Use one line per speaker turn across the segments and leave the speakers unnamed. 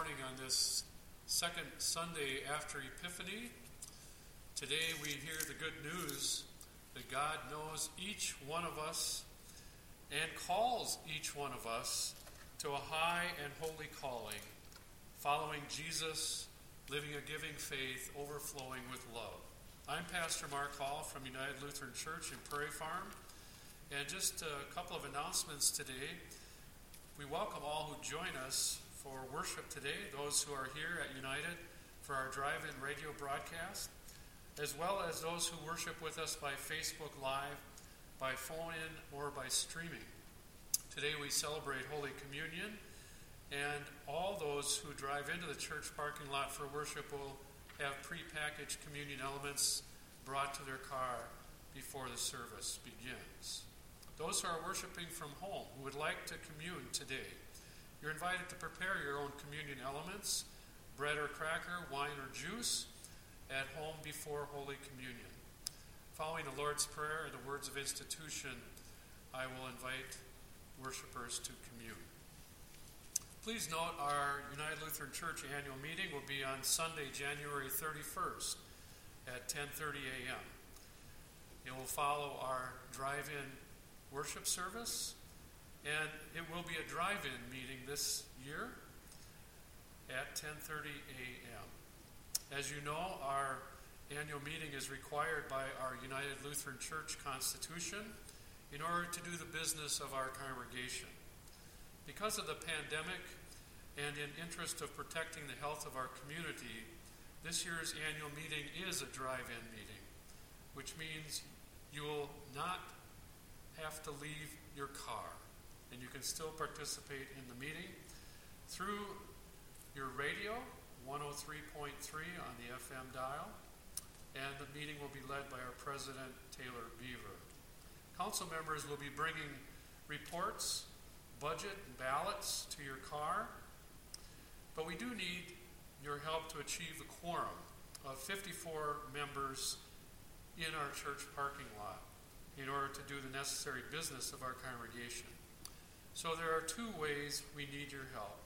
morning on this second Sunday after Epiphany. Today we hear the good news that God knows each one of us and calls each one of us to a high and holy calling, following Jesus, living a giving faith, overflowing with love. I'm Pastor Mark Hall from United Lutheran Church in Prairie Farm, and just a couple of announcements today. We welcome all who join us for worship today, those who are here at United for our drive in radio broadcast, as well as those who worship with us by Facebook Live, by phone in, or by streaming. Today we celebrate Holy Communion, and all those who drive into the church parking lot for worship will have prepackaged communion elements brought to their car before the service begins. Those who are worshiping from home who would like to commune today, you're invited to prepare your own communion elements, bread or cracker, wine or juice, at home before Holy Communion. Following the Lord's Prayer and the words of institution, I will invite worshipers to commune. Please note our United Lutheran Church annual meeting will be on Sunday, January 31st at 10:30 a.m. It will follow our drive-in worship service and it will be a drive-in meeting this year at 10:30 a.m. As you know, our annual meeting is required by our United Lutheran Church Constitution in order to do the business of our congregation. Because of the pandemic and in interest of protecting the health of our community, this year's annual meeting is a drive-in meeting, which means you will not have to leave your car and you can still participate in the meeting through your radio, 103.3 on the FM dial, and the meeting will be led by our president, Taylor Beaver. Council members will be bringing reports, budget, and ballots to your car, but we do need your help to achieve the quorum of 54 members in our church parking lot in order to do the necessary business of our congregation. So there are two ways we need your help.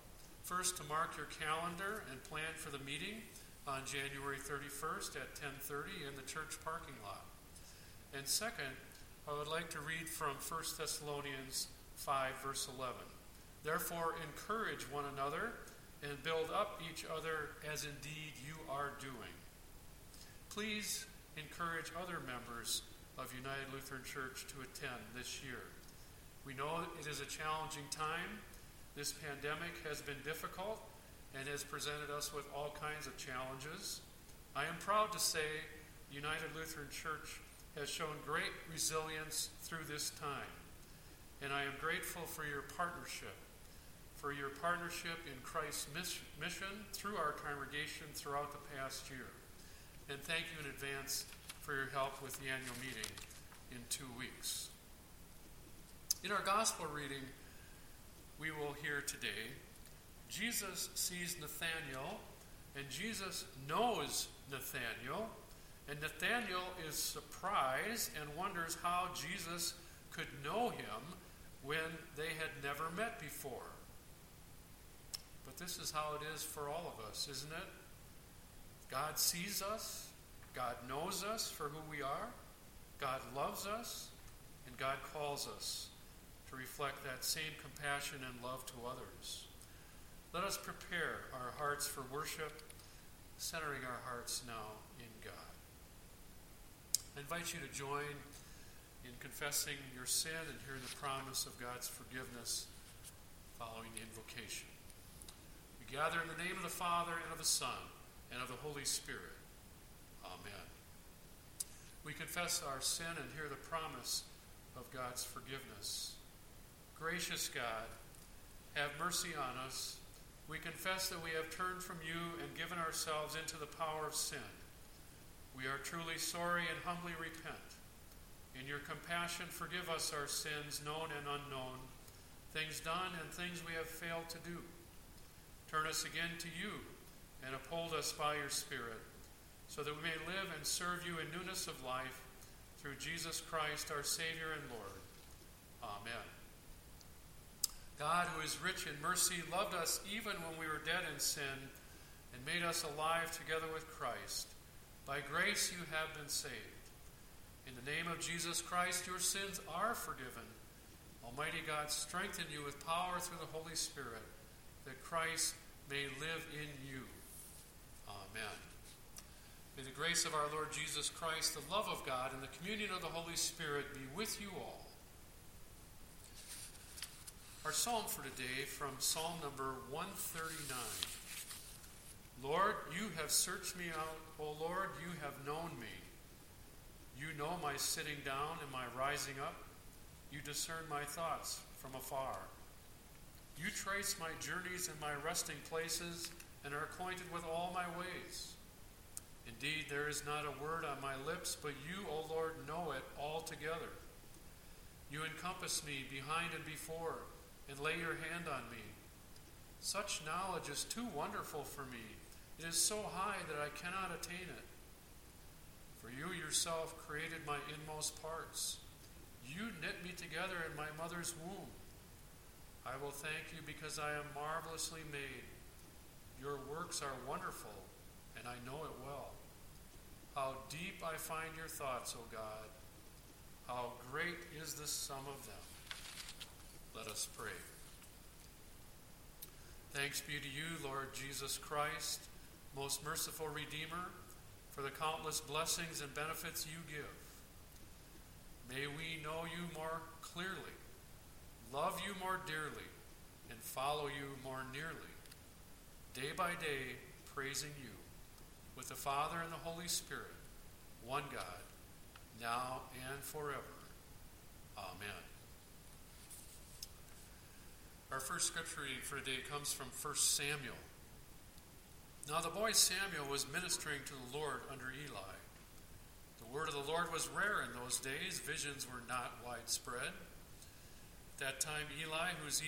First, to mark your calendar and plan for the meeting on January 31st at 10:30 in the church parking lot. And second, I would like to read from 1 Thessalonians 5 verse 11. Therefore, encourage one another and build up each other as indeed you are doing. Please encourage other members of United Lutheran Church to attend this year. We know it is a challenging time. This pandemic has been difficult and has presented us with all kinds of challenges. I am proud to say United Lutheran Church has shown great resilience through this time. And I am grateful for your partnership, for your partnership in Christ's mission through our congregation throughout the past year. And thank you in advance for your help with the annual meeting in two weeks. In our gospel reading, we will hear today Jesus sees Nathanael, and Jesus knows Nathanael, and Nathanael is surprised and wonders how Jesus could know him when they had never met before. But this is how it is for all of us, isn't it? God sees us, God knows us for who we are, God loves us, and God calls us reflect that same compassion and love to others. Let us prepare our hearts for worship, centering our hearts now in God. I invite you to join in confessing your sin and hearing the promise of God's forgiveness following the invocation. We gather in the name of the Father, and of the Son, and of the Holy Spirit. Amen. We confess our sin and hear the promise of God's forgiveness. Gracious God, have mercy on us. We confess that we have turned from you and given ourselves into the power of sin. We are truly sorry and humbly repent. In your compassion, forgive us our sins, known and unknown, things done and things we have failed to do. Turn us again to you and uphold us by your Spirit, so that we may live and serve you in newness of life through Jesus Christ, our Savior and Lord. Amen. God, who is rich in mercy, loved us even when we were dead in sin and made us alive together with Christ. By grace you have been saved. In the name of Jesus Christ, your sins are forgiven. Almighty God, strengthen you with power through the Holy Spirit, that Christ may live in you. Amen. May the grace of our Lord Jesus Christ, the love of God, and the communion of the Holy Spirit be with you all. Our psalm for today from Psalm number 139. Lord, you have searched me out. O Lord, you have known me. You know my sitting down and my rising up. You discern my thoughts from afar. You trace my journeys and my resting places and are acquainted with all my ways. Indeed, there is not a word on my lips, but you, O Lord, know it altogether. You encompass me behind and before and lay your hand on me. Such knowledge is too wonderful for me. It is so high that I cannot attain it. For you yourself created my inmost parts. You knit me together in my mother's womb. I will thank you because I am marvelously made. Your works are wonderful, and I know it well. How deep I find your thoughts, O God. How great is the sum of them. Let us pray. Thanks be to you, Lord Jesus Christ, most merciful Redeemer, for the countless blessings and benefits you give. May we know you more clearly, love you more dearly, and follow you more nearly, day by day praising you with the Father and the Holy Spirit, one God, now and forever. Amen. Our first scripture reading for today comes from 1 Samuel. Now the boy Samuel was ministering to the Lord under Eli. The word of the Lord was rare in those days, visions were not widespread. At that time, Eli, whose,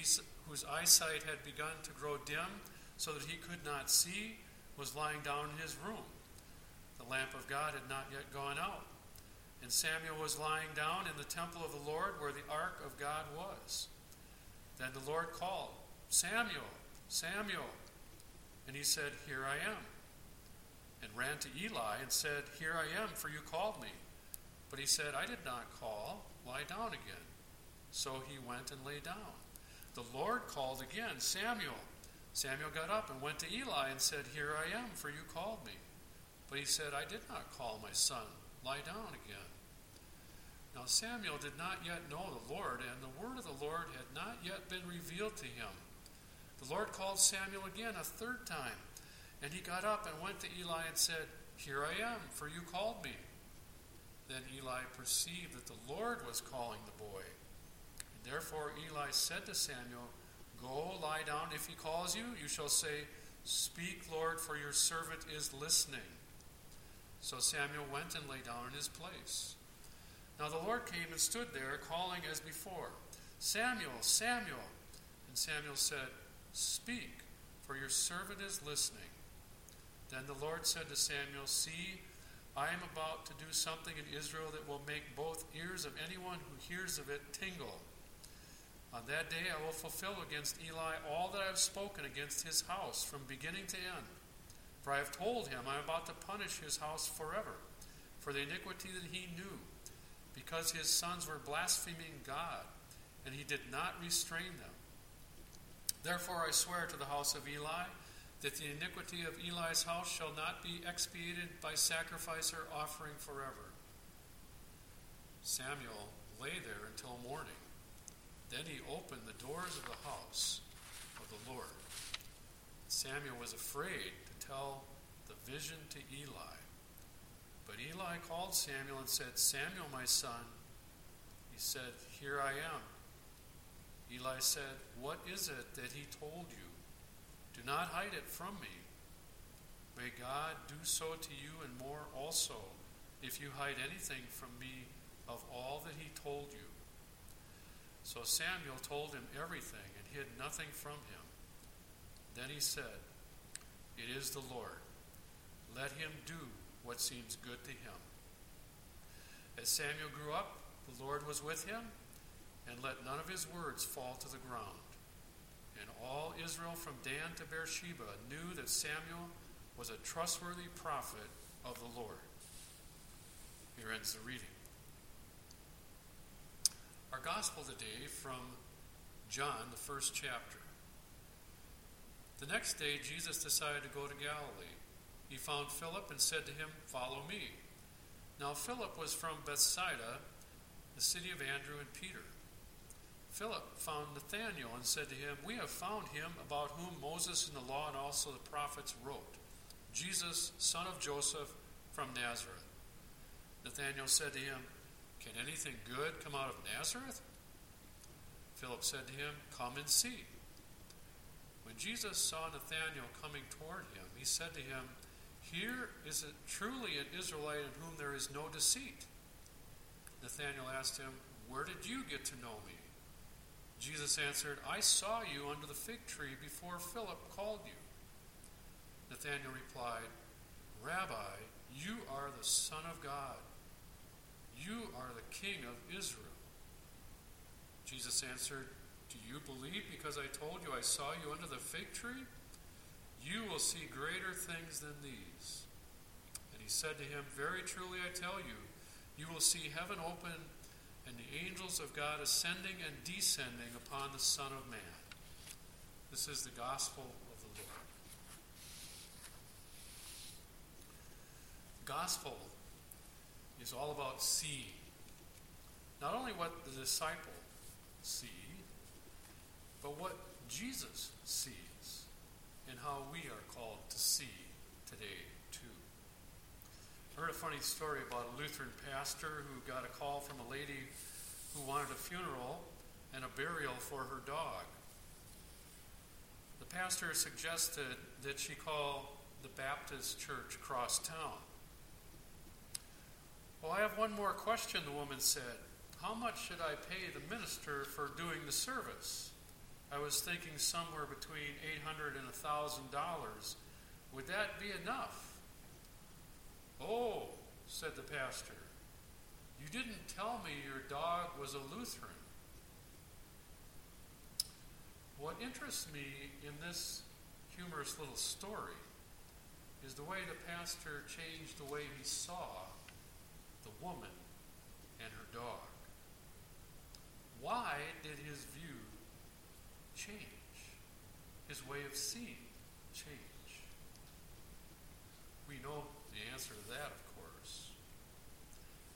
whose eyesight had begun to grow dim so that he could not see, was lying down in his room. The lamp of God had not yet gone out. And Samuel was lying down in the temple of the Lord where the ark of God was. Then the Lord called, Samuel, Samuel. And he said, Here I am. And ran to Eli and said, Here I am, for you called me. But he said, I did not call. Lie down again. So he went and lay down. The Lord called again, Samuel. Samuel got up and went to Eli and said, Here I am, for you called me. But he said, I did not call my son. Lie down again. Now Samuel did not yet know the Lord, and the word of the Lord had not yet been revealed to him. The Lord called Samuel again a third time, and he got up and went to Eli and said, Here I am, for you called me. Then Eli perceived that the Lord was calling the boy. And therefore Eli said to Samuel, Go lie down. If he calls you, you shall say, Speak, Lord, for your servant is listening. So Samuel went and lay down in his place. Now the Lord came and stood there, calling as before, Samuel, Samuel. And Samuel said, Speak, for your servant is listening. Then the Lord said to Samuel, See, I am about to do something in Israel that will make both ears of anyone who hears of it tingle. On that day I will fulfill against Eli all that I have spoken against his house from beginning to end. For I have told him I am about to punish his house forever for the iniquity that he knew because his sons were blaspheming God, and he did not restrain them. Therefore I swear to the house of Eli that the iniquity of Eli's house shall not be expiated by sacrifice or offering forever. Samuel lay there until morning. Then he opened the doors of the house of the Lord. Samuel was afraid to tell the vision to Eli. But Eli called Samuel and said, Samuel, my son. He said, Here I am. Eli said, What is it that he told you? Do not hide it from me. May God do so to you and more also, if you hide anything from me of all that he told you. So Samuel told him everything and hid nothing from him. Then he said, It is the Lord. Let him do what seems good to him. As Samuel grew up, the Lord was with him and let none of his words fall to the ground. And all Israel from Dan to Beersheba knew that Samuel was a trustworthy prophet of the Lord. Here ends the reading. Our gospel today from John, the first chapter. The next day, Jesus decided to go to Galilee. He found Philip and said to him, Follow me. Now, Philip was from Bethsaida, the city of Andrew and Peter. Philip found Nathanael and said to him, We have found him about whom Moses in the law and also the prophets wrote, Jesus, son of Joseph from Nazareth. Nathanael said to him, Can anything good come out of Nazareth? Philip said to him, Come and see. When Jesus saw Nathanael coming toward him, he said to him, Here is a, truly an Israelite in whom there is no deceit. Nathanael asked him, Where did you get to know me? Jesus answered, I saw you under the fig tree before Philip called you. Nathanael replied, Rabbi, you are the Son of God. You are the King of Israel. Jesus answered, Do you believe because I told you I saw you under the fig tree? You will see greater things than these. And he said to him, Very truly I tell you, you will see heaven open and the angels of God ascending and descending upon the Son of Man. This is the gospel of the Lord. Gospel is all about seeing. Not only what the disciple see, but what Jesus sees and how we are called to see today too. I heard a funny story about a Lutheran pastor who got a call from a lady who wanted a funeral and a burial for her dog. The pastor suggested that she call the Baptist church across town. Well, I have one more question, the woman said. How much should I pay the minister for doing the service? I was thinking somewhere between 800 and $1,000. Would that be enough? Oh, said the pastor, you didn't tell me your dog was a Lutheran. What interests me in this humorous little story is the way the pastor changed the way he saw the woman and her dog. Why did his view change? His way of seeing change? We know the answer to that, of course.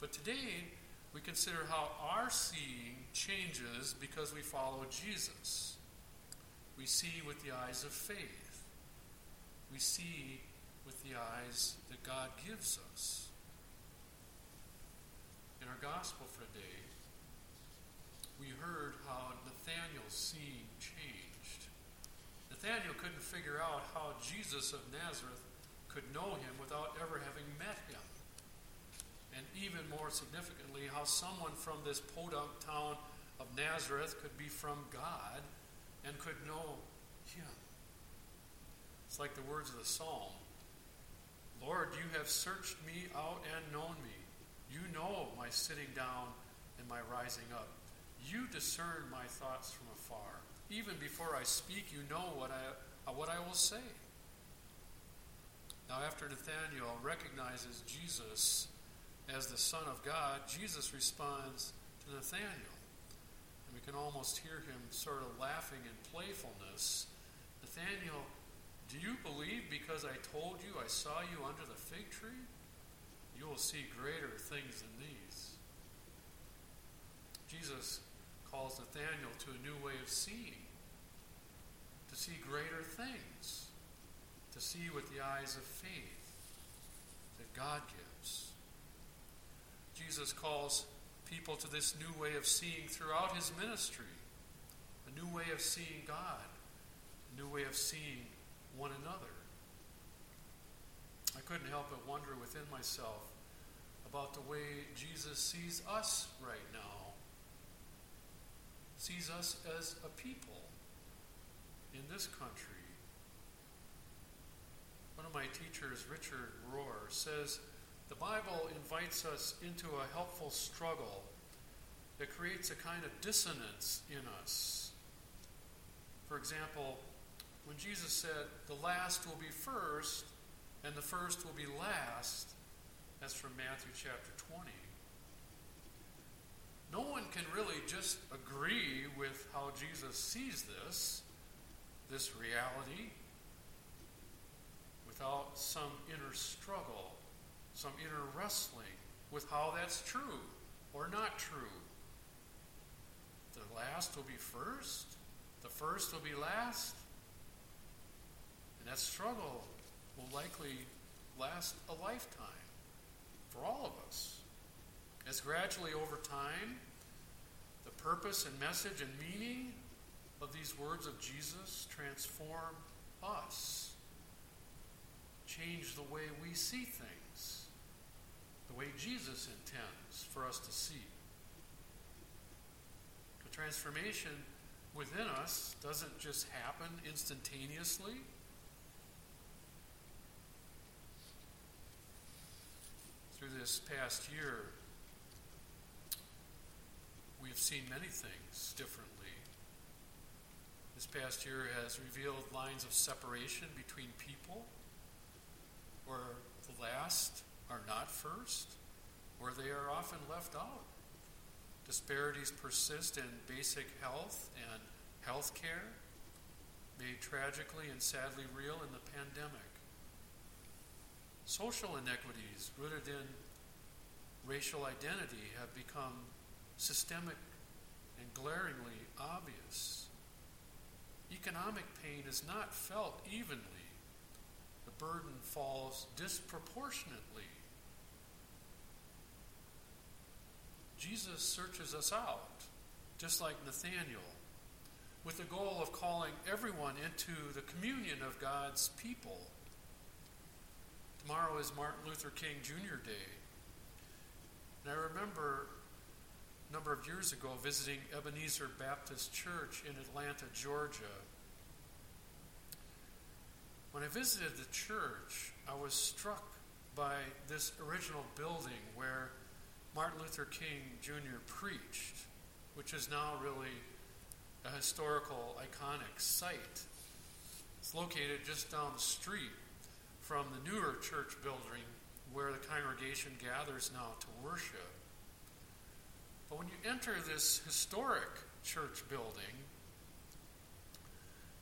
But today, we consider how our seeing changes because we follow Jesus. We see with the eyes of faith. We see with the eyes that God gives us. In our gospel for today, we heard how Nathanael's seeing changed. Nathanael couldn't figure out how Jesus of Nazareth could know him without ever having met him. And even more significantly, how someone from this podunk town of Nazareth could be from God and could know him. It's like the words of the psalm Lord, you have searched me out and known me. You know my sitting down and my rising up. You discern my thoughts from afar. Even before I speak, you know what I, uh, what I will say. Now, after Nathanael recognizes Jesus as the Son of God, Jesus responds to Nathanael. And we can almost hear him sort of laughing in playfulness. Nathanael, do you believe because I told you I saw you under the fig tree? You will see greater things than these. Jesus calls Nathanael to a new way of seeing, to see greater things to see with the eyes of faith that God gives. Jesus calls people to this new way of seeing throughout his ministry, a new way of seeing God, a new way of seeing one another. I couldn't help but wonder within myself about the way Jesus sees us right now, sees us as a people in this country one of my teachers, Richard Rohr, says the Bible invites us into a helpful struggle that creates a kind of dissonance in us. For example, when Jesus said, The last will be first, and the first will be last, that's from Matthew chapter 20. No one can really just agree with how Jesus sees this, this reality, without some inner struggle, some inner wrestling with how that's true or not true. The last will be first, the first will be last, and that struggle will likely last a lifetime for all of us. As gradually over time, the purpose and message and meaning of these words of Jesus transform us, change the way we see things, the way Jesus intends for us to see. The transformation within us doesn't just happen instantaneously. Through this past year, we have seen many things differently. This past year has revealed lines of separation between people where the last are not first, where they are often left out. Disparities persist in basic health and health care, made tragically and sadly real in the pandemic. Social inequities rooted in racial identity have become systemic and glaringly obvious. Economic pain is not felt evenly, the burden falls disproportionately. Jesus searches us out, just like Nathanael, with the goal of calling everyone into the communion of God's people. Tomorrow is Martin Luther King Jr. Day. And I remember number of years ago visiting Ebenezer Baptist Church in Atlanta, Georgia. When I visited the church, I was struck by this original building where Martin Luther King Jr. preached, which is now really a historical, iconic site. It's located just down the street from the newer church building where the congregation gathers now to worship. But when you enter this historic church building,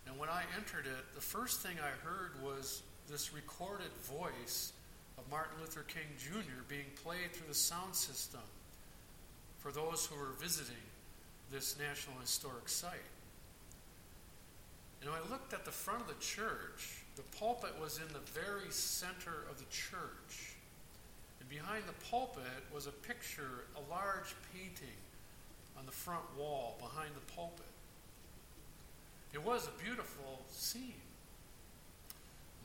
and when I entered it, the first thing I heard was this recorded voice of Martin Luther King Jr. being played through the sound system for those who were visiting this National Historic Site. And when I looked at the front of the church, the pulpit was in the very center of the church. Behind the pulpit was a picture, a large painting on the front wall behind the pulpit. It was a beautiful scene.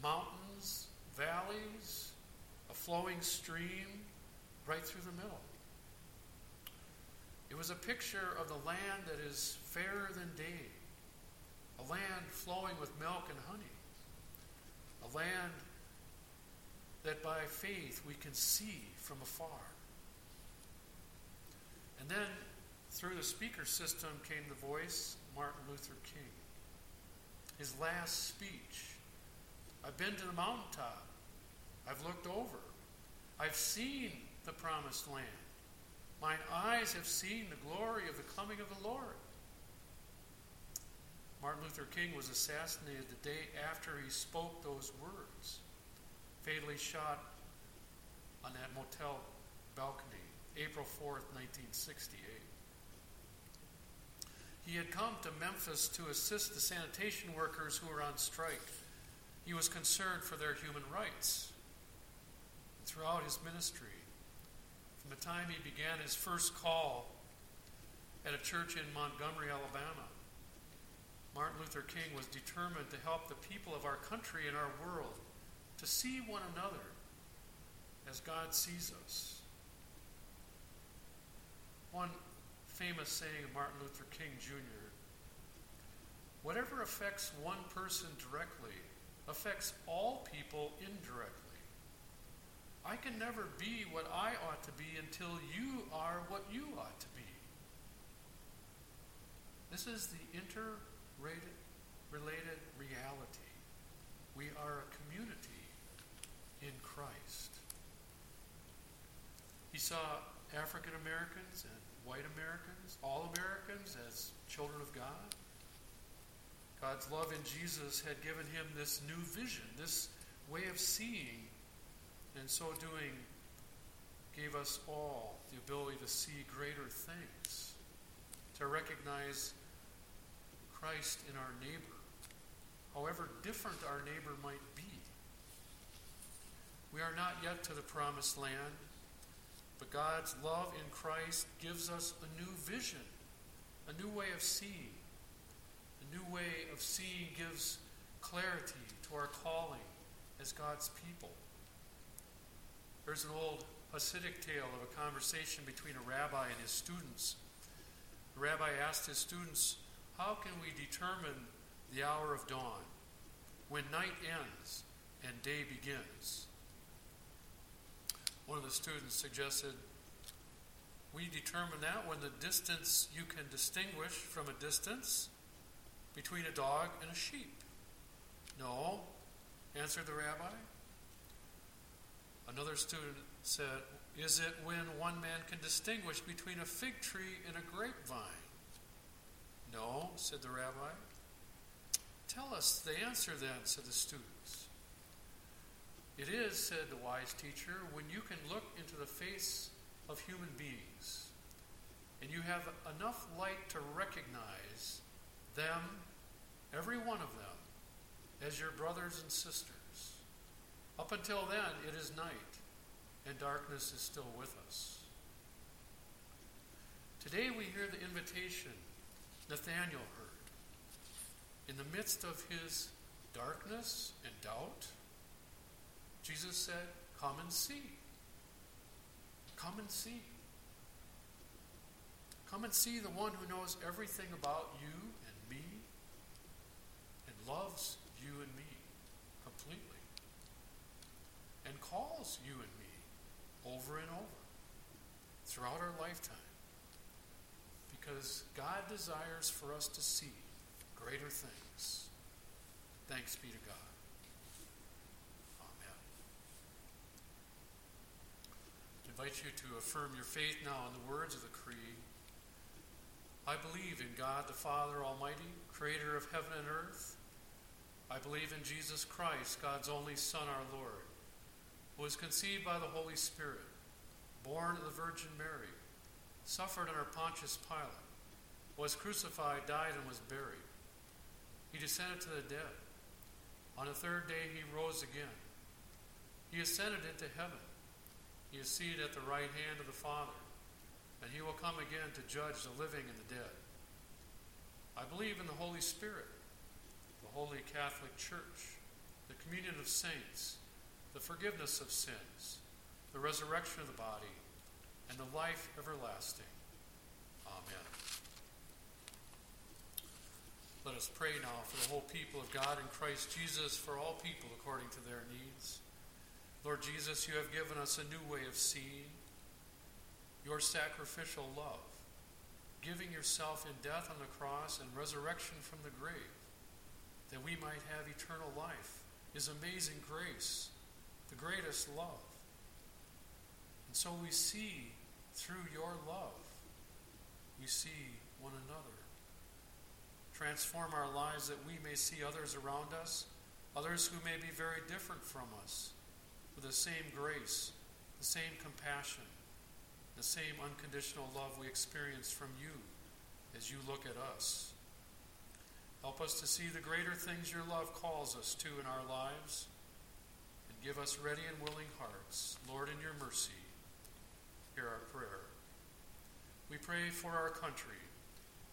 Mountains, valleys, a flowing stream right through the middle. It was a picture of the land that is fairer than day, a land flowing with milk and honey, a land that by faith we can see from afar. And then through the speaker system came the voice Martin Luther King. His last speech. I've been to the mountaintop. I've looked over. I've seen the promised land. Mine eyes have seen the glory of the coming of the Lord. Martin Luther King was assassinated the day after he spoke those words, fatally shot on that motel balcony, April 4th, 1968. He had come to Memphis to assist the sanitation workers who were on strike. He was concerned for their human rights. Throughout his ministry, from the time he began his first call at a church in Montgomery, Alabama, Martin Luther King was determined to help the people of our country and our world to see one another as God sees us. One famous saying of Martin Luther King Jr. Whatever affects one person directly affects all people indirectly. I can never be what I ought to be until you are what you ought to be. This is the interrelated reality. We are a community in Christ. He saw African Americans and white Americans, all Americans, as children of God. God's love in Jesus had given him this new vision, this way of seeing, and so doing gave us all the ability to see greater things, to recognize Christ in our neighbor, however different our neighbor might be. We are not yet to the promised land, but God's love in Christ gives us a new vision, a new way of seeing. A new way of seeing gives clarity to our calling as God's people. There's an old Hasidic tale of a conversation between a rabbi and his students. The rabbi asked his students, How can we determine the hour of dawn, when night ends and day begins? One of the students suggested, We determine that when the distance you can distinguish from a distance between a dog and a sheep. No, answered the rabbi. Another student said, Is it when one man can distinguish between a fig tree and a grapevine? No, said the rabbi. Tell us the answer then, said the students. It is, said the wise teacher, when you can look into the face of human beings and you have enough light to recognize them, every one of them, as your brothers and sisters. Up until then, it is night, and darkness is still with us. Today we hear the invitation Nathanael heard. In the midst of his darkness and doubt, Jesus said, Come and see. Come and see. Come and see the one who knows everything about you and me and loves you and me completely and calls you and me over and over throughout our lifetime because God desires for us to see greater things. Thanks be to God. Amen. I invite you to affirm your faith now in the words of the Creed. I believe in God the Father Almighty, creator of heaven and earth. I believe in Jesus Christ, God's only Son, our Lord, who was conceived by the Holy Spirit, born of the Virgin Mary, suffered under Pontius Pilate, was crucified, died, and was buried. He descended to the dead. On the third day, he rose again. He ascended into heaven. He is seated at the right hand of the Father, and he will come again to judge the living and the dead. I believe in the Holy Spirit, the Holy Catholic Church, the communion of saints, the forgiveness of sins, the resurrection of the body, and the life everlasting. Amen. Let us pray now for the whole people of God in Christ Jesus, for all people according to their needs. Lord Jesus, you have given us a new way of seeing your sacrificial love, giving yourself in death on the cross and resurrection from the grave, that we might have eternal life, is amazing grace, the greatest love. And so we see through your love, we see one another. Transform our lives that we may see others around us, others who may be very different from us, with the same grace, the same compassion, the same unconditional love we experience from you as you look at us. Help us to see the greater things your love calls us to in our lives, and give us ready and willing hearts. Lord, in your mercy, hear our prayer. We pray for our country,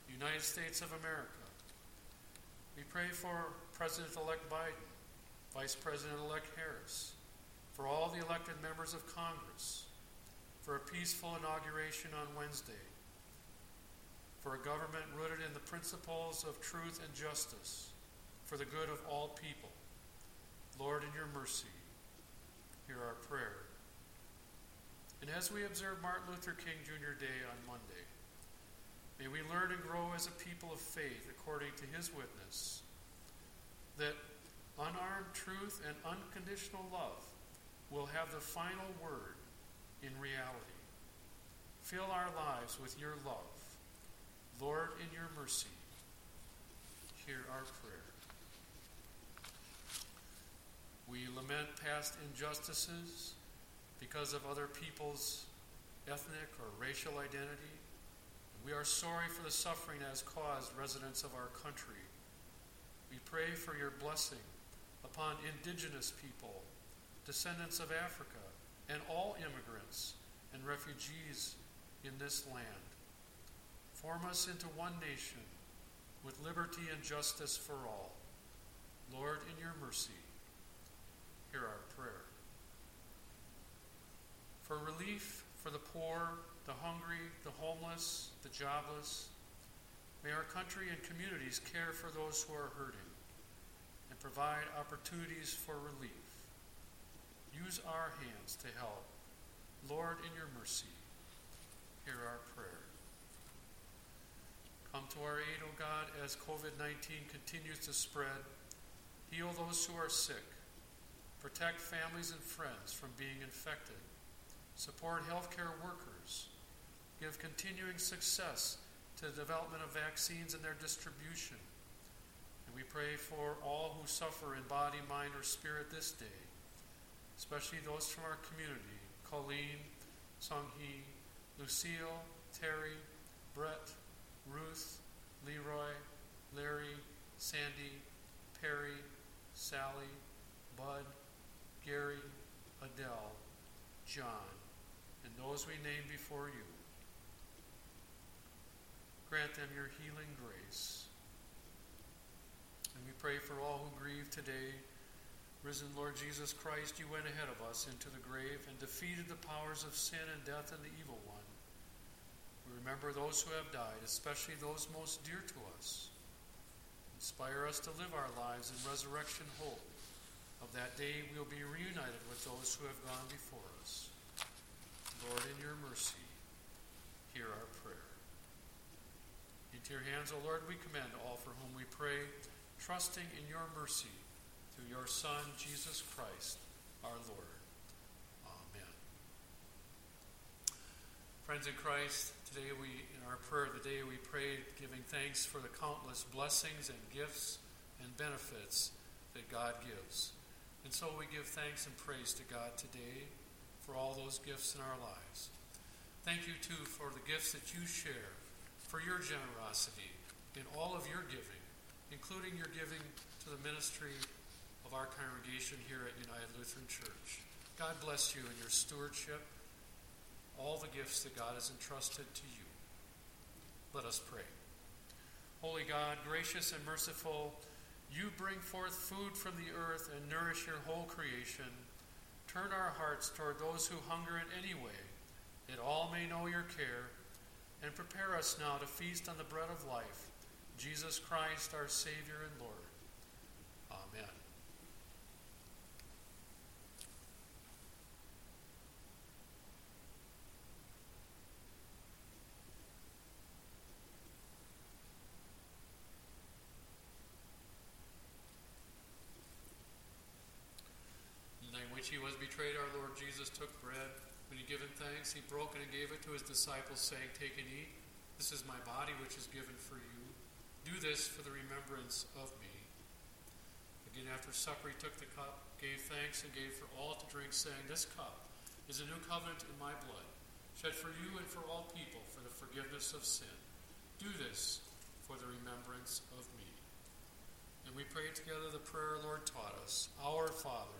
the United States of America. We pray for President elect Biden, Vice President elect Harris, for all the elected members of Congress, for a peaceful inauguration on Wednesday, for a government rooted in the principles of truth and justice, for the good of all people. Lord, in your mercy, hear our prayer. And as we observe Martin Luther King Jr. Day on Monday, may we learn and grow as a people of faith according to his witness. that unarmed truth and unconditional love will have the final word in reality. Fill our lives with your love. Lord, in your mercy, hear our prayer. We lament past injustices because of other people's ethnic or racial identity. We are sorry for the suffering that has caused residents of our country. We pray for your blessing upon indigenous people, descendants of Africa, and all immigrants and refugees in this land. Form us into one nation with liberty and justice for all. Lord, in your mercy, hear our prayer. For relief for the poor, the hungry, the homeless, the jobless, may our country and communities care for those who are hurting and provide opportunities for relief. Use our hands to help. Lord, in your mercy, hear our prayer. Come to our aid, O God, as COVID 19 continues to spread. Heal those who are sick. Protect families and friends from being infected. Support healthcare workers. Give continuing success to the development of vaccines and their distribution. And we pray for all who suffer in body, mind, or spirit this day, especially those from our community Colleen, Songhee, Lucille, Terry, Brett, Ruth, Leroy, Larry, Sandy, Perry, Sally, Bud, Gary, Adele, John, and those we name before you. Grant them your healing grace. And we pray for all who grieve today. Risen Lord Jesus Christ, you went ahead of us into the grave and defeated the powers of sin and death and the evil one. We remember those who have died, especially those most dear to us. Inspire us to live our lives in resurrection hope of that day we'll be reunited with those who have gone before us. Lord, in your mercy, hear our prayer. Into your hands, O Lord, we commend all for whom we pray, trusting in your mercy through your Son, Jesus Christ, our Lord. Amen. Friends in Christ, today we, in our prayer of the day, we prayed giving thanks for the countless blessings and gifts and benefits that God gives. And so we give thanks and praise to God today for all those gifts in our lives. Thank you, too, for the gifts that you share, for your generosity in all of your giving, including your giving to the ministry of our congregation here at United Lutheran Church. God bless you in your stewardship, all the gifts that God has entrusted to you. Let us pray. Holy God, gracious and merciful, you bring forth food from the earth and nourish your whole creation. Turn our hearts toward those who hunger in any way, that all may know your care, and prepare us now to feast on the bread of life, Jesus Christ, our Savior and Lord. Amen. which he was betrayed, our Lord Jesus took bread. When he given thanks, he broke it and gave it to his disciples, saying, Take and eat. This is my body, which is given for you. Do this for the remembrance of me. Again, after supper, he took the cup, gave thanks, and gave for all to drink, saying, This cup is a new covenant in my blood, shed for you and for all people for the forgiveness of sin. Do this for the remembrance of me. And we pray together the prayer our Lord taught us Our Father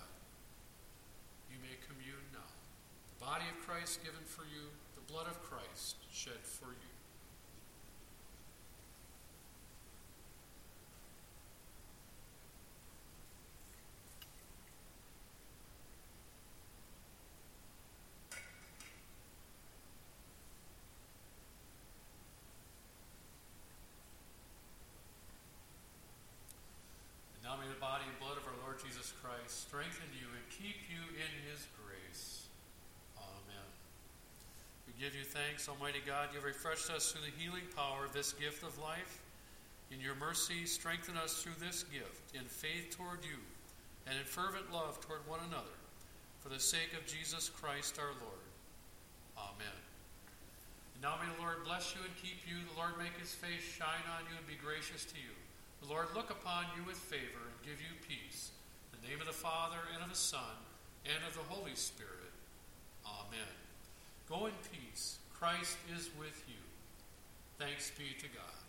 commune now. The body of Christ given for you, the blood of Christ shed for you. may the body and blood of our Lord Jesus Christ strengthen you and keep you in his grace. Amen. We give you thanks, Almighty God. You have refreshed us through the healing power of this gift of life. In your mercy, strengthen us through this gift in faith toward you and in fervent love toward one another, for the sake of Jesus Christ our Lord. Amen. And now may the Lord bless you and keep you. The Lord make his face shine on you and be gracious to you. The Lord look upon you with favor and give you peace. Name of the Father, and of the Son, and of the Holy Spirit. Amen. Go in peace. Christ is with you. Thanks be to God.